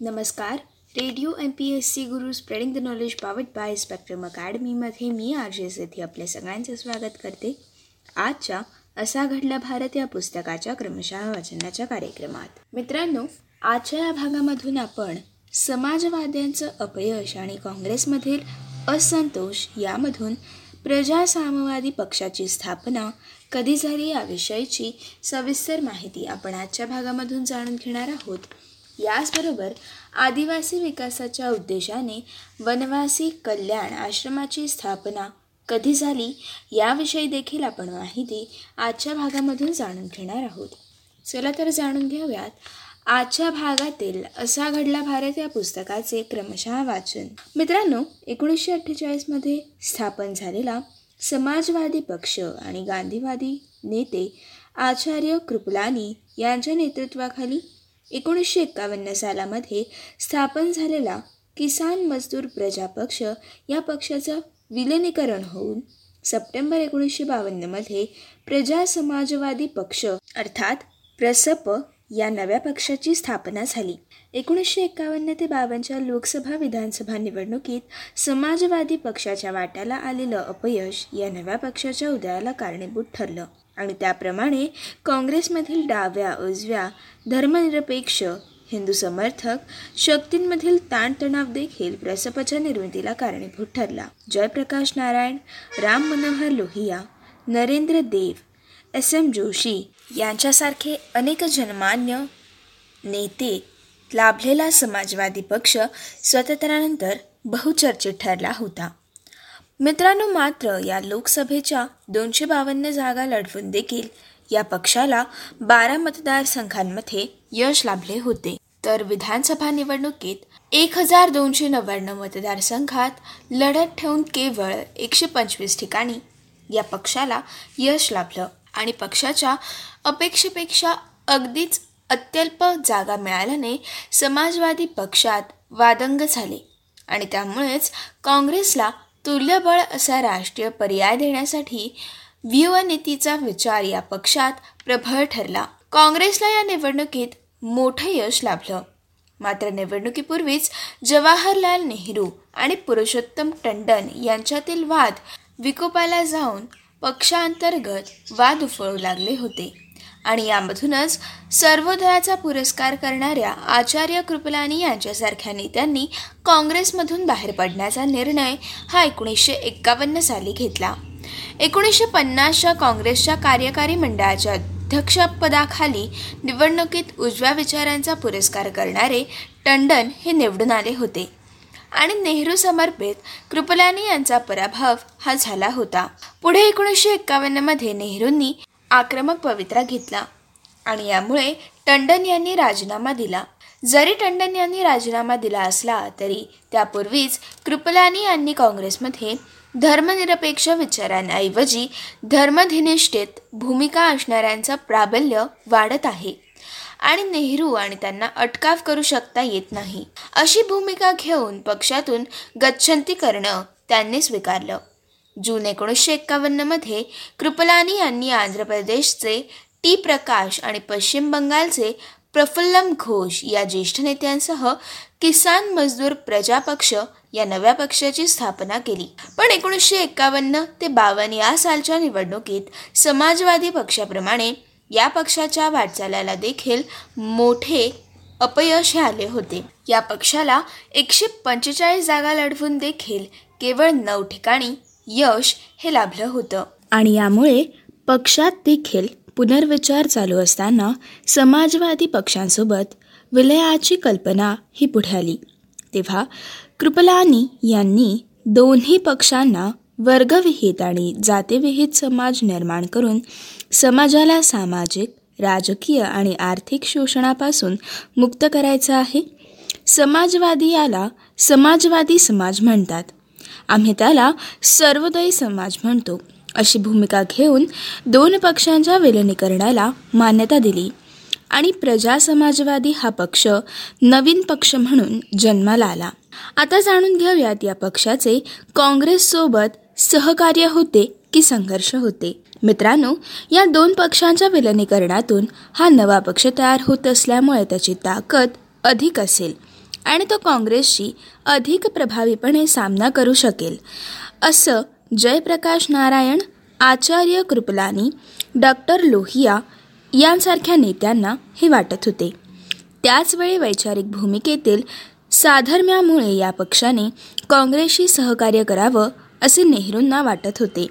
नमस्कार. Radio M P S C Guru spreading the knowledge powered by Spectrum अकॅडमीमध्ये मी RJs येथे आपल्या सगळ्यांचे स्वागत करते. आजच्या असा घडला भारत या पुस्तकाच्या क्रमशः वाचनाच्या कार्यक्रमात. मित्रांनो आजच्या या भागामधून आपण समाजवाद्यांचं अपयश आणि काँग्रेसमधील असंतोष यामधून प्रजासामवादी पक्षाची स्थापना कधी झाली याविषयीची सविस्तर माहिती आपण आजच्या भागामधून जाणून घेणार आहोत. याचबरोबर आदिवासी विकासाच्या उद्देशाने वनवासी कल्याण आश्रमाची स्थापना कधी झाली याविषयी देखील आपण माहिती आजच्या भागामधून जाणून घेणार आहोत. चला तर जाणून घेऊयात. आजच्या भागातील असा घडला भारत या पुस्तकाचे क्रमशः वाचन. मित्रांनो एकोणीसशे अठ्ठेचाळीसमध्ये स्थापन झालेला समाजवादी पक्ष आणि गांधीवादी नेते आचार्य कृपलानी यांच्या नेतृत्वाखाली एकोणीसशे एक्कावन्न सालामध्ये स्थापन झालेला किसान मजदूर प्रजा पक्ष या पक्षाचं विलिनीकरण होऊन सप्टेंबर एकोणीसशे बावन्नमध्ये प्रजा समाजवादी पक्ष अर्थात प्रसप या नव्या पक्षाची स्थापना झाली. एकोणीसशे एक्कावन्न ते बावन्नच्या लोकसभा विधानसभा निवडणुकीत समाजवादी पक्षाच्या वाट्याला आलेलं अपयश या नव्या पक्षाच्या उदयाला कारणीभूत ठरलं. आणि त्याप्रमाणे काँग्रेसमधील डाव्या उजव्या धर्मनिरपेक्ष हिंदू समर्थक शक्तींमधील ताणतणाव देखील प्रसपच्या निर्मितीला कारणीभूत ठरला. जयप्रकाश नारायण राम मनोहर लोहिया नरेंद्र देव एस एम जोशी यांच्यासारखे अनेक जनमान्य नेते लाभलेला समाजवादी पक्ष स्वातंत्र्यानंतर बहुचर्चित ठरला होता. मित्रांनो मात्र या लोकसभेच्या दोनशे बावन्न जागा लढवून देखील या पक्षाला बारा मतदारसंघांमध्ये यश लाभले होते. तर विधानसभा निवडणुकीत एक हजार दोनशे नव्याण्णव मतदारसंघात लढत ठेवून केवळ एकशे पंचवीस ठिकाणी या पक्षाला यश लाभलं आणि पक्षाच्या अपेक्षेपेक्षा अगदीच अत्यल्प जागा मिळाल्याने समाजवादी पक्षात वादंग झाले आणि त्यामुळेच काँग्रेसला तुल्यबळ असा राष्ट्रीय पर्याय देण्यासाठी व्यूहनीतीचा विचार या पक्षात प्रबळ ठरला. काँग्रेसला या निवडणुकीत मोठं यश लाभलं. मात्र निवडणुकीपूर्वीच जवाहरलाल नेहरू आणि पुरुषोत्तम टंडन यांच्यातील वाद विकोपाला जाऊन पक्षांतर्गत वाद उफळू लागले होते. आणि यामधूनच सर्वोदयाचा पुरस्कार करणाऱ्या आचार्य कृपलानी यांच्यासारख्या नेत्यांनी काँग्रेसमधून बाहेर पडण्याचा निर्णय हा एकोणीसशे एक्कावन्न साली घेतला. एकोणीसशे पन्नासच्या काँग्रेसच्या कार्यकारी मंडळाच्या अध्यक्षपदाखाली निवडणुकीत उजव्या विचारांचा पुरस्कार करणारे टंडन हे निवडून आले होते. आणि नेहरू समर्पित कृपलानी यांचा पराभव हा झाला होता. पुढे एकोणीसशे एक्कावन्नमध्ये नेहरूंनी आक्रमक पवित्रा घेतला आणि यामुळे टंडन यांनी राजीनामा दिला. जरी टंडन यांनी राजीनामा दिला असला तरी त्यापूर्वीच कृपलानी यांनी काँग्रेसमध्ये धर्मनिरपेक्ष विचारांऐवजी धर्मधिनिष्ठेत भूमिका असणाऱ्यांचं प्राबल्य वाढत आहे आणि नेहरू आणि त्यांना अटकाव करू शकता येत नाही. अशी भूमिका घेऊन पक्षातून गच्छंती करणं त्यांनी स्वीकारलं. जून एकोणीसशे एक्कावन्नमध्ये कृपलानी यांनी आंध्र प्रदेशचे टी प्रकाश आणि पश्चिम बंगालचे प्रफुल्लम घोष या ज्येष्ठ नेत्यांसह किसान मजदूर प्रजा पक्ष या नव्या पक्षाची स्थापना केली. पण एकोणीसशे एक्कावन्न ते बावन्न या सालच्या निवडणुकीत समाजवादी पक्षाप्रमाणे या पक्षाच्या वाटचालाला देखील मोठे अपयश हे आले होते. या पक्षाला एकशे पंचेचाळीस जागा लढवून देखील केवळ नऊ ठिकाणी यश हे लाभलं होतं. आणि यामुळे पक्षात देखील पुनर्विचार चालू असताना समाजवादी पक्षांसोबत विलयाची कल्पना ही पुढे आली. तेव्हा कृपलानी यांनी दोन्ही पक्षांना वर्गविहित आणि जातीविहित समाज निर्माण करून समाजाला सामाजिक राजकीय आणि आर्थिक शोषणापासून मुक्त करायचं आहे. समाजवादी याला समाजवादी समाज म्हणतात. आम्ही त्याला सर्वोदयी समाज म्हणतो. अशी भूमिका घेऊन दोन पक्षांच्या विलिनीकरणाला मान्यता दिली. आणि प्रजा समाजवादी हा पक्ष नवीन पक्ष म्हणून जन्माला आला. आता जाणून घेऊयात या पक्षाचे काँग्रेससोबत सहकार्य होते की संघर्ष होते. मित्रांनो या दोन पक्षांच्या विलनीकरणातून हा नवा पक्ष तयार होत असल्यामुळे त्याची ताकद अधिक असेल. आणि तो काँग्रेसशी अधिक प्रभावीपणे सामना करू शकेल. असं जयप्रकाश नारायण आचार्य कृपलानी डॉक्टर लोहिया यांसारख्या नेत्यांना हे वाटत होते. त्याचवेळी वैचारिक भूमिकेतील साधर्म्यामुळे या पक्षाने काँग्रेसशी सहकार्य करावं असे नेहरूंना वाटत होते.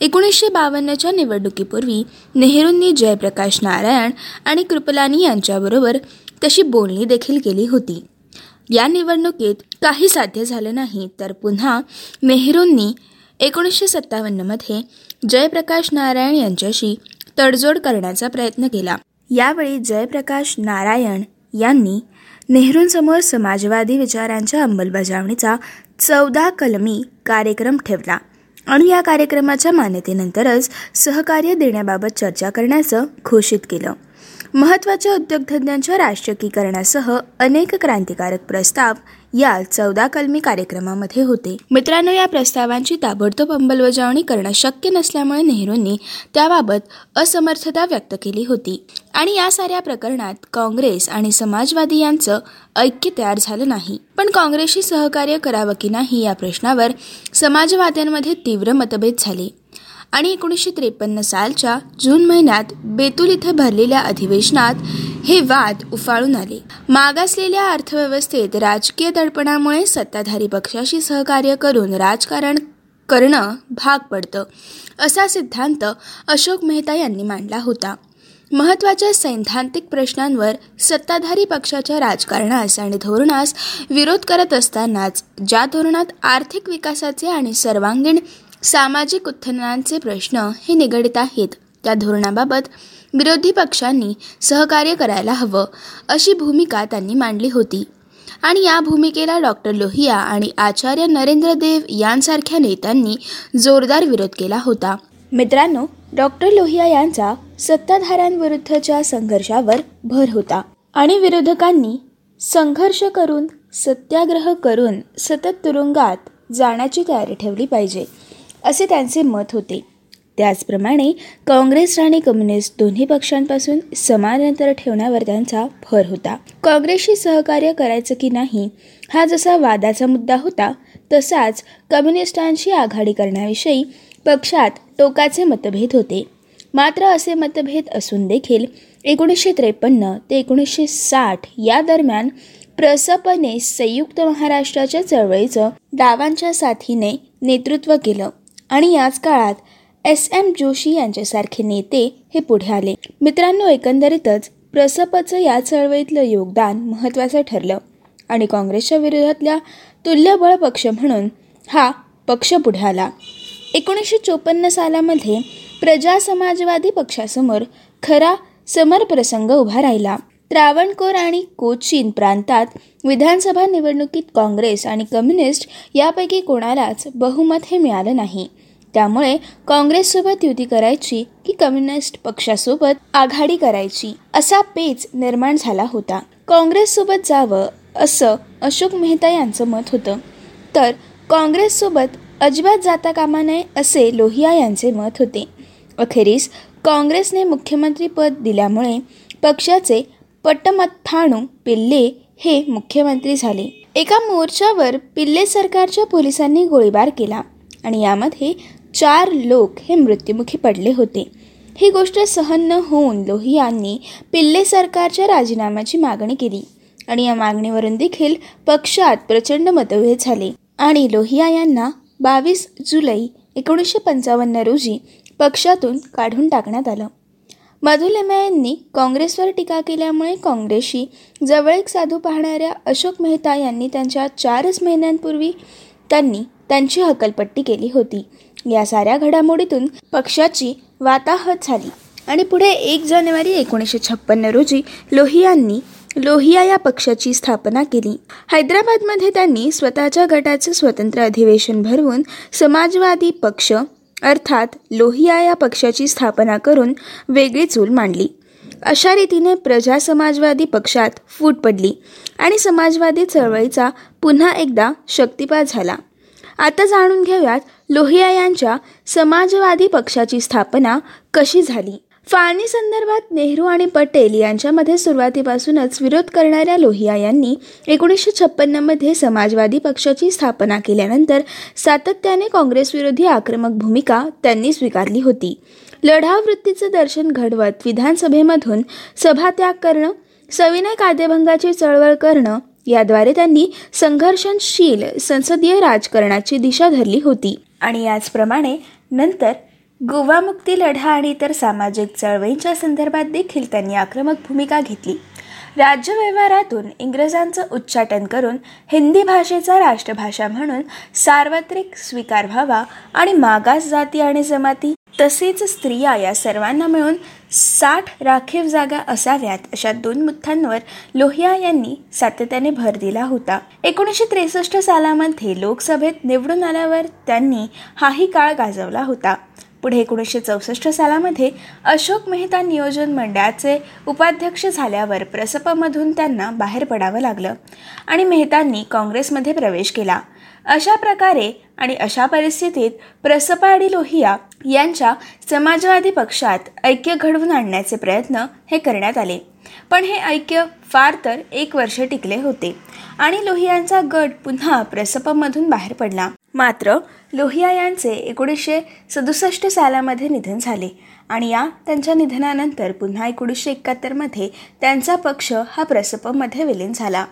एकोणीसशे बावन्नच्या निवडणुकीपूर्वी नेहरूंनी जयप्रकाश नारायण आणि कृपलानी यांच्याबरोबर तशी बोलणी देखील केली होती. या निवडणुकीत काही साध्य झालं नाही तर पुन्हा नेहरूंनी एकोणीसशे सत्तावन्नमध्ये जयप्रकाश नारायण यांच्याशी तडजोड करण्याचा प्रयत्न केला. यावेळी जयप्रकाश नारायण यांनी नेहरूंसमोर समाजवादी विचारांच्या अंमलबजावणीचा चौदा कलमी कार्यक्रम ठेवला आणि या कार्यक्रमाच्या मान्यतेनंतरच सहकार्य देण्याबाबत चर्चा करण्याचं घोषित केलं. महत्त्वाच्या उद्योगधंद्यांच्या राष्ट्रीयकीकरणासह अनेक क्रांतिकारक प्रस्ताव या चौदा कलमी कार्यक्रमामध्ये होते. मित्रांनो या प्रस्तावांची ताबडतोब अंमलबजावणी करणं शक्य नसल्यामुळे नेहरूंनी त्याबाबत असमर्थता व्यक्त केली होती. आणि या साऱ्या प्रकरणात काँग्रेस आणि समाजवादी यांचं ऐक्य तयार झालं नाही. पण काँग्रेसशी सहकार्य करावं की नाही या प्रश्नावर समाजवाद्यांमध्ये तीव्र मतभेद झाले. आणि एकोणीसशे त्रेपन्न सालच्या जून महिन्यात बेतूल इथे भरलेल्या अधिवेशनात हे वाद उफाळून आले. मागासलेल्या अर्थव्यवस्थेत राजकीय दडपणामुळे सत्ताधारी पक्षाशी सहकार्य करून राजकारण करणं भाग पडतं असा सिद्धांत अशोक मेहता यांनी मांडला होता. महत्त्वाच्या सैद्धांतिक प्रश्नांवर सत्ताधारी पक्षाच्या राजकारणास आणि धोरणास विरोध करत असतानाच ज्या धोरणात आर्थिक विकासाचे आणि सर्वांगीण सामाजिक उत्थनांचे प्रश्न हे निगडित आहेत. त्या धोरणाबाबत विरोधी पक्षांनी सहकार्य करायला हवं अशी भूमिका त्यांनी मांडली होती. आणि या भूमिकेला डॉक्टर लोहिया आणि आचार्य नरेंद्र देव यांसारख्या नेत्यांनी जोरदार विरोध केला होता. मित्रांनो डॉक्टर लोहिया यांचा सत्ताधाऱ्यांविरुद्धच्या संघर्षावर भर होता. आणि विरोधकांनी संघर्ष करून सत्याग्रह करून सतत तुरुंगात जाण्याची तयारी ठेवली पाहिजे. असे त्यांचे मत होते. त्याचप्रमाणे काँग्रेस आणि कम्युनिस्ट दोन्ही पक्षांपासून समान अंतर ठेवण्यावर त्यांचा भर होता. काँग्रेसशी सहकार्य करायचं की नाही हा जसा वादाचा मुद्दा होता तसाच कम्युनिस्टांशी आघाडी करण्याविषयी पक्षात टोकाचे मतभेद होते. मात्र असे मतभेद असून देखील एकोणीसशे त्रेपन्न ते एकोणीसशे साठ या दरम्यान प्रसपने संयुक्त महाराष्ट्राच्या चळवळीचं डावांच्या साथीने नेतृत्व केलं. आणि याच काळात एस एम जोशी यांच्यासारखे नेते हे पुढे आले. मित्रांनो एकंदरीतच प्रसपचं या चळवळीतलं योगदान महत्त्वाचं ठरलं. आणि काँग्रेसच्या विरोधातल्या तुल्यबळ पक्ष म्हणून हा पक्ष पुढे आला. एकोणीसशे चोपन्न सालामध्ये प्रजा समाजवादी पक्षासमोर खरा समर प्रसंग उभा राहिला. त्रावणकोर आणि कोचीन प्रांतात विधानसभा निवडणुकीत काँग्रेस आणि कम्युनिस्ट यापैकी कोणालाच बहुमत हे मिळालं नाही. त्यामुळे काँग्रेससोबत युती करायची की कम्युनिस्ट पक्षासोबत आघाडी करायची असा पेच निर्माण झाला होता. काँग्रेससोबत जावं असं अशोक मेहता यांचं मत होतं. तर काँग्रेससोबत अजिबात जाता कामा नये असे लोहिया यांचे मत होते. अखेरीस काँग्रेसने मुख्यमंत्रीपद दिल्यामुळे पक्षाचे पट्टमथाणू पिल्ले हे मुख्यमंत्री झाले. एका मोर्चावर पिल्ले सरकारच्या पोलिसांनी गोळीबार केला आणि यामध्ये चार लोक हे मृत्युमुखी पडले होते. ही गोष्ट सहन न होऊन लोहियांनी पिल्ले सरकारच्या राजीनाम्याची मागणी केली आणि या मागणीवरून देखील पक्षात प्रचंड मतभेद झाले. आणि लोहिया यांना बावीस जुलै एकोणीसशे पंचावन्न रोजी पक्षातून काढून टाकण्यात आलं. मधुलिमा यांनी काँग्रेसवर टीका केल्यामुळे काँग्रेसशी जवळीक साधू पाहणाऱ्या अशोक मेहता यांनी त्यांच्या चारच महिन्यांपूर्वी त्यांनी त्यांची हकलपट्टी केली होती. या साऱ्या घडामोडीतून पक्षाची वाताहत झाली. आणि पुढे एक जानेवारी एकोणीसशे छप्पन्न रोजी लोहियांनी लोहिया या पक्षाची स्थापना केली. हैदराबादमध्ये त्यांनी स्वतःच्या गटाचे स्वतंत्र अधिवेशन भरवून समाजवादी पक्ष अर्थात लोहिया या पक्षाची स्थापना करून वेगळी चूल मांडली. अशा रीतीने प्रजा समाजवादी पक्षात फूट पडली आणि समाजवादी चळवळीचा पुन्हा एकदा शक्तिपात झाला. आता जाणून घेऊयात लोहिया यांच्या समाजवादी पक्षाची स्थापना कशी झाली? फाळणी संदर्भात नेहरू आणि पटेल यांच्यामध्ये सुरुवातीपासूनच विरोध करणाऱ्या लोहिया यांनी एकोणीसशे छप्पन्नमध्ये समाजवादी पक्षाची स्थापना केल्यानंतर सातत्याने काँग्रेसविरोधी आक्रमक भूमिका त्यांनी स्वीकारली होती. लढाव वृत्तीचं दर्शन घडवत विधानसभेमधून सभात्याग करणं सविनय कायदेभंगाची चळवळ करणं याद्वारे त्यांनी संघर्षशील संसदीय राजकारणाची दिशा धरली होती. आणि याचप्रमाणे नंतर गोवामुक्ती लढा आणि इतर सामाजिक चळवळींच्या संदर्भात देखील त्यांनी आक्रमक भूमिका घेतली. राज्य व्यवहारातून इंग्रजांचं उच्चाटन करून हिंदी भाषेचा राष्ट्रभाषा म्हणून सार्वत्रिक स्वीकार व्हावा आणि मागास जाती आणि जमाती तसेच स्त्रिया या सर्वांना मिळून साठ राखीव जागा असाव्यात अशा दोन मुद्द्यांवर लोहिया यांनी सातत्याने भर दिला होता. एकोणीसशे त्रेसष्ट सालामध्ये लोकसभेत निवडून आल्यावर त्यांनी हाही काळ गाजवला होता. पुढे एकोणीसशे चौसष्ट सालामध्ये अशोक मेहता नियोजन मंडळाचे उपाध्यक्ष झाल्यावर प्रसपमधून त्यांना बाहेर पडावं लागलं आणि मेहतांनी काँग्रेसमध्ये प्रवेश केला. अशा प्रकारे आणि अशा परिस्थितीत प्रसपा आणि लोहिया यांच्या समाजवादी पक्षात ऐक्य घडवून आणण्याचे प्रयत्न हे करण्यात आले. पण हे ऐक्य फार तर एक वर्ष टिकले होते आणि लोहियांचा गट पुन्हा प्रसपमधून बाहेर पडला. मात्र लोहिया यांचे एकोणीसशे सदुसष्ट सालामध्ये निधन झाले आणि या त्यांच्या निधनानंतर पुन्हा एकोणीसशे एकाहत्तरमध्ये त्यांचा पक्ष हा प्रसपमध्ये विलीन झाला.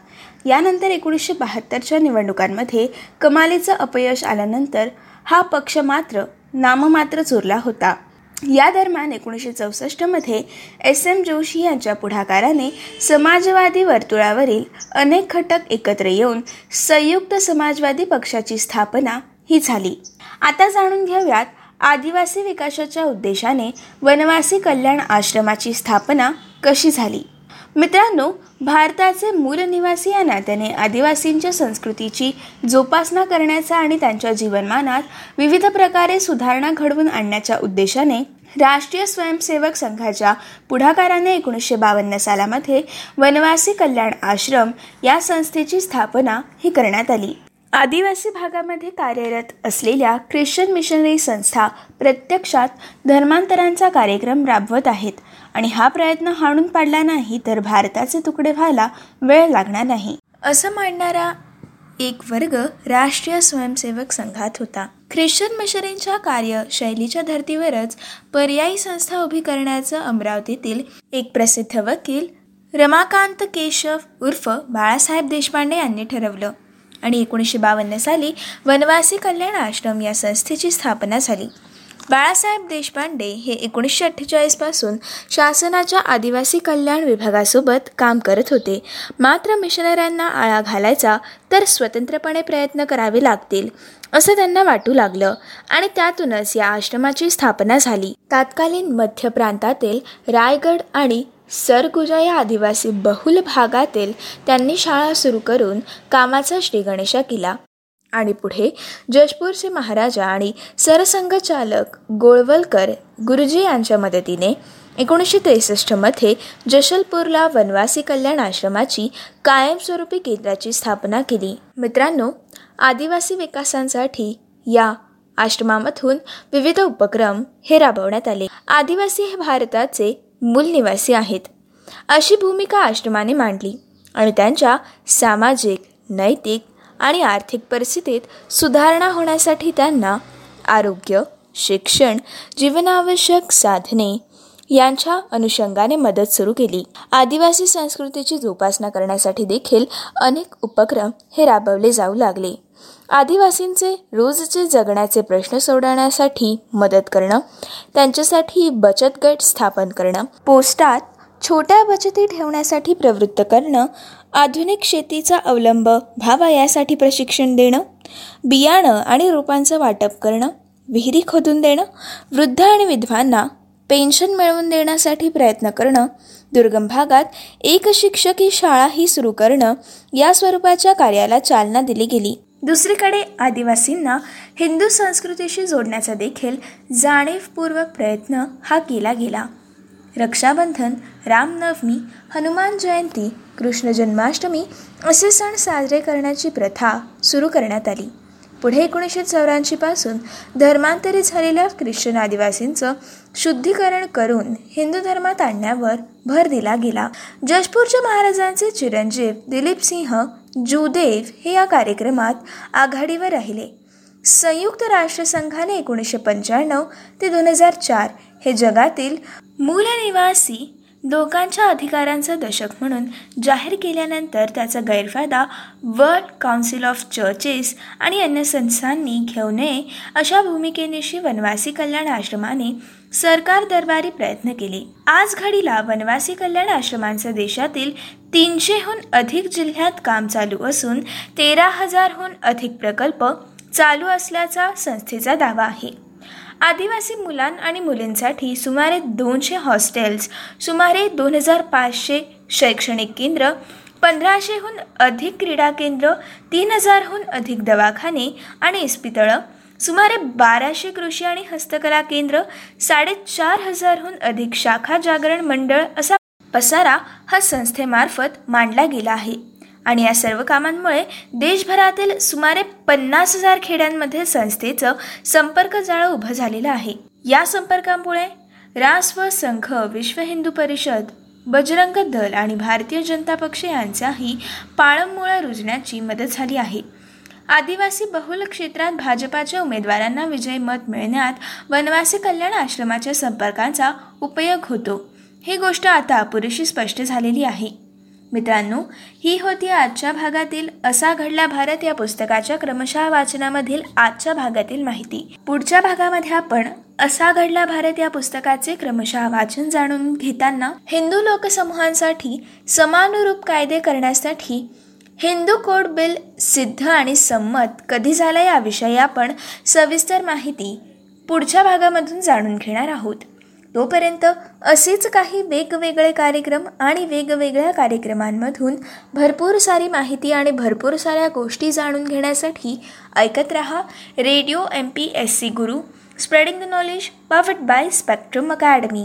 यानंतर एकोणीसशे बहात्तरच्या निवडणुकांमध्ये कमालीचं अपयश आल्यानंतर हा पक्ष मात्र नाममात्र चुरला होता. या दरम्यान एकोणीसशे चौसष्टमध्ये एस एम जोशी यांच्या पुढाकाराने समाजवादी वर्तुळावरील अनेक घटक एकत्र येऊन संयुक्त समाजवादी पक्षाची स्थापना ही झाली. आता जाणून घेऊयात आदिवासी विकासाच्या उद्देशाने वनवासी कल्याण आश्रमाची स्थापना कशी झाली. मित्रांनो भारताचे मूल निवासी या नात्याने आदिवासींच्या संस्कृतीची जोपासना करण्याचा आणि त्यांच्या जीवनमानात विविध प्रकारे सुधारणा घडवून आणण्याच्या उद्देशाने राष्ट्रीय स्वयंसेवक संघाच्या पुढाकाराने एकोणीसशे बावन्न सालामध्ये वनवासी कल्याण आश्रम या संस्थेची स्थापना ही करण्यात आली. आदिवासी भागामध्ये कार्यरत असलेल्या ख्रिश्चन मिशनरी संस्था प्रत्यक्षात धर्मांतरांचा कार्यक्रम राबवत आहेत. आणि हा प्रयत्न हाणून पाडला नाही तर भारताचे तुकडे व्हायला वेळ लागणार नाही. असं मांडणारा एक वर्ग राष्ट्रीय स्वयंसेवक संघात होता. ख्रिश्चन मिशनरींच्या कार्यशैलीच्या धर्तीवरच पर्यायी संस्था उभी करण्याचं अमरावतीतील एक प्रसिद्ध वकील रमाकांत केशव उर्फ बाळासाहेब देशपांडे यांनी ठरवलं. आणि एकोणीसशे बावन्न साली वनवासी कल्याण आश्रम या संस्थेची स्थापना झाली. बाळासाहेब देशपांडे हे एकोणीसशे अठ्ठेचाळीसपासून शासनाच्या आदिवासी कल्याण विभागासोबत काम करत होते. मात्र मिशनऱ्यांना आळा घालायचा तर स्वतंत्रपणे प्रयत्न करावे लागतील असं त्यांना वाटू लागलं आणि त्यातूनच या आश्रमाची स्थापना झाली. तात्कालीन मध्य प्रांतातील रायगड आणि सरगुजा या आदिवासी बहुल भागातील त्यांनी शाळा सुरू करून कामाचा श्रीगणेशा केला. आणि पुढे जशपूरचे महाराजा आणि सरसंघचालक गोळवलकर गुरुजी यांच्या मदतीने एकोणीसशे त्रेसष्टमध्ये जशलपूरला वनवासी कल्याण आश्रमाची कायमस्वरूपी केंद्राची स्थापना केली. मित्रांनो आदिवासी विकासांसाठी या आश्रमामधून विविध उपक्रम हे राबवण्यात आले. आदिवासी हे भारताचे मूल निवासी आहेत. अशी भूमिका आश्रमाने मांडली आणि त्यांच्या सामाजिक नैतिक आणि आर्थिक परिस्थितीत सुधारणा होण्यासाठी त्यांना आरोग्य शिक्षण जीवनावश्यक साधने यांच्या अनुषंगाने मदत सुरू केली. आदिवासी संस्कृतीची जोपासना करण्यासाठी देखील अनेक उपक्रम हे राबवले जाऊ लागले. आदिवासींचे रोजचे जगण्याचे प्रश्न सोडवण्यासाठी मदत करणं त्यांच्यासाठी बचत गट स्थापन करणं पोस्टात छोट्या बचती ठेवण्यासाठी प्रवृत्त करणं आधुनिक शेतीचा अवलंब व्हावा यासाठी प्रशिक्षण देणं बियाणं आणि रोपांचं वाटप करणं विहिरी खोदून देणं वृद्ध आणि विधवांना पेन्शन मिळवून देण्यासाठी प्रयत्न करणं दुर्गम भागात एक शिक्षकी शाळाही सुरू करणं या स्वरूपाच्या कार्याला चालना दिली गेली. दुसरीकडे आदिवासींना हिंदू संस्कृतीशी जोडण्याचा देखील जाणीवपूर्वक प्रयत्न हा केला गेला. रक्षाबंधन रामनवमी हनुमान जयंती कृष्ण जन्माष्टमी असे सण साजरे करण्याची प्रथा सुरू करण्यात आली. पुढे एकोणीसशे चौऱ्याऐंशीपासून धर्मांतरित झालेल्या ख्रिश्चन आदिवासींचं शुद्धीकरण करून हिंदू धर्मात आणण्यावर भर दिला गेला. जशपूरच्या महाराजांचे चिरंजीव दिलीप सिंह जुदेव हे या कार्यक्रमात आघाडीवर राहिले. संयुक्त राष्ट्रसंघाने एकोणीसशे पंच्याण्णव ते दोन हजार चार हे जगातील मूलनिवासी लोकांच्या अधिकारांचं दशक म्हणून जाहीर केल्यानंतर त्याचा गैरफायदा वर्ल्ड काउन्सिल ऑफ चर्चेस आणि अन्य संस्थांनी घेऊ नये अशा भूमिकेनिशी वनवासी कल्याण आश्रमाने सरकार दरबारी प्रयत्न केले. आज घडीला वनवासी कल्याण आश्रमांचं देशातील तीनशेहून अधिक जिल्ह्यात काम चालू असून तेरा हजारहून अधिक प्रकल्प चालू असल्याचा संस्थेचा दावा आहे. आदिवासी मुलां आणि मुलींसाठी सुमारे दोनशे हॉस्टेल्स सुमारे दोन हजार पाचशे शैक्षणिक केंद्र पंधराशेहून अधिक क्रीडा केंद्र तीन हजारहून अधिक दवाखाने आणि इस्पितळं सुमारे बाराशे कृषी आणि हस्तकला केंद्र साडेचार हजारहून अधिक शाखा जागरण मंडळ असा पसारा हा संस्थेमार्फत मांडला गेला आहे. आणि या सर्व कामांमुळे देशभरातील सुमारे पन्नास हजार खेड्यांमध्ये संस्थेचं संपर्क जाळं उभं झालेलं आहे. या संपर्कामुळे रास्व संघ विश्व हिंदू परिषद बजरंग दल आणि भारतीय जनता पक्ष यांचाही पाळंमुळा रुजण्याची मदत झाली आहे. आदिवासी बहुल क्षेत्रात भाजपाच्या उमेदवारांना विजय मत मिळण्यात वनवासी कल्याण आश्रमाच्या संपर्कांचा उपयोग होतो. ही गोष्ट आता पुरेशी स्पष्ट झालेली आहे. मित्रांनो ही होती आजच्या भागातील असा घडला भारत या पुस्तकाच्या क्रमशः वाचनामधील आजच्या भागातील माहिती. पुढच्या भागामध्ये आपण असा घडला भारत या पुस्तकाचे क्रमशः वाचन जाणून घेताना हिंदू लोकसमूहांसाठी समानुरूप कायदे करण्यासाठी हिंदू कोड बिल सिद्ध आणि संमत कधी झाला याविषयी आपण सविस्तर माहिती पुढच्या भागामधून जाणून घेणार आहोत. तोपर्यंत असेच काही वेगवेगळे कार्यक्रम आणि वेगवेगळ्या कार्यक्रमांमधून भरपूर सारी माहिती आणि भरपूर साऱ्या गोष्टी जाणून घेण्यासाठी ऐकत रहा radio M P S C Guru spreading the knowledge powered by Spectrum academy.